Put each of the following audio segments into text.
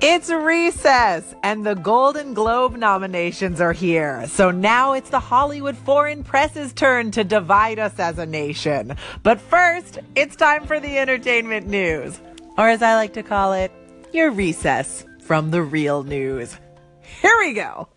It's recess, and the Golden Globe nominations are here. So now it's the Hollywood Foreign Press's turn to divide us as a nation. But first, it's time for the entertainment news. Or as I like to call it, your recess from the real news. Here we go.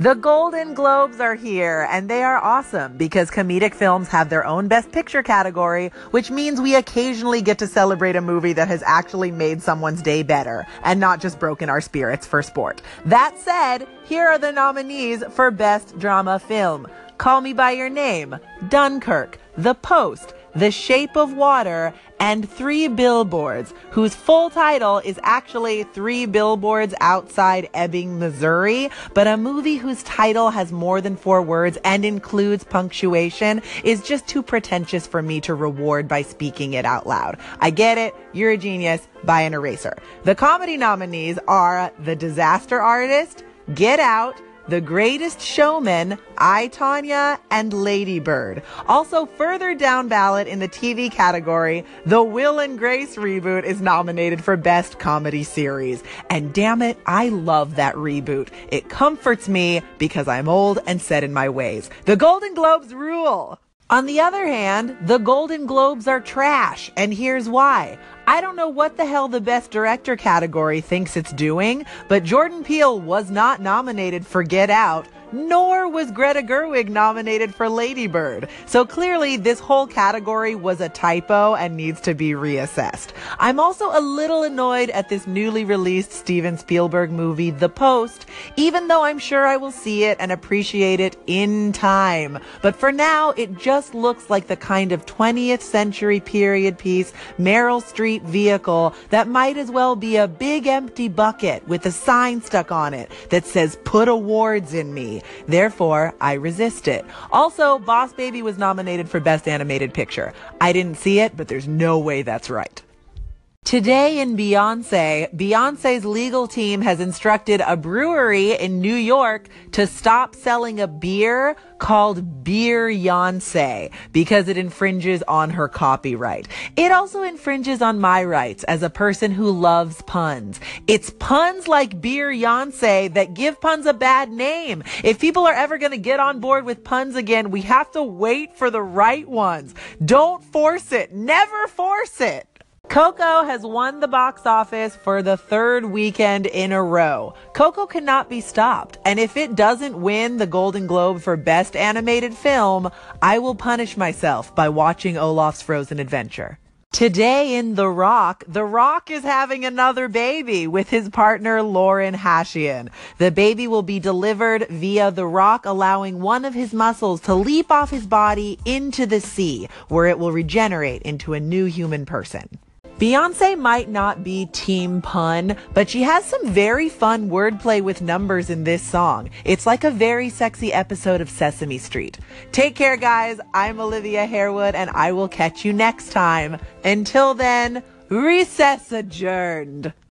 The Golden Globes are here, and they are awesome because comedic films have their own Best Picture category, which means we occasionally get to celebrate a movie that has actually made someone's day better and not just broken our spirits for sport. That said, here are the nominees for Best Drama Film. Call Me By Your Name, Dunkirk, The Post, the Shape of Water, and Three Billboards, whose full title is actually Three Billboards Outside Ebbing, Missouri, but a movie whose title has more than four words and includes punctuation is just too pretentious for me to reward by speaking it out loud. I get it. You're a genius. Buy an eraser. The comedy nominees are The Disaster Artist, Get Out, the Greatest Showman, I, Tanya, and Lady Bird. Also, further down ballot in the TV category, the Will and Grace reboot is nominated for Best Comedy Series. And damn it, I love that reboot. It comforts me because I'm old and set in my ways. The Golden Globes rule. On the other hand, the Golden Globes are trash, and here's why. I don't know what the hell the Best Director category thinks it's doing, but Jordan Peele was not nominated for Get Out, nor was Greta Gerwig nominated for Lady Bird. So clearly, this whole category was a typo and needs to be reassessed. I'm also a little annoyed at this newly released Steven Spielberg movie, The Post, even though I'm sure I will see it and appreciate it in time. But for now, it just looks like the kind of 20th century period piece Meryl Streep vehicle that might as well be a big empty bucket with a sign stuck on it that says, Put awards in me. Therefore, I resist it. Also, Boss Baby was nominated for Best Animated Picture. I didn't see it, but there's no way that's right. Today in Beyonce, Beyonce's legal team has instructed a brewery in New York to stop selling a beer called Beer Yonsei because it infringes on her copyright. It also infringes on my rights as a person who loves puns. It's puns like Beer Yonsei that give puns a bad name. If people are ever going to get on board with puns again, we have to wait for the right ones. Don't force it. Never force it. Coco has won the box office for the third weekend in a row. Coco cannot be stopped. And if it doesn't win the Golden Globe for Best Animated Film, I will punish myself by watching Olaf's Frozen Adventure. Today in The Rock, The Rock is having another baby with his partner Lauren Hashian. The baby will be delivered via The Rock allowing one of his muscles to leap off his body into the sea where it will regenerate into a new human person. Beyonce might not be team pun, but she has some very fun wordplay with numbers in this song. It's like a very sexy episode of Sesame Street. Take care, guys. I'm Olivia Harewood, and I will catch you next time. Until then, recess adjourned.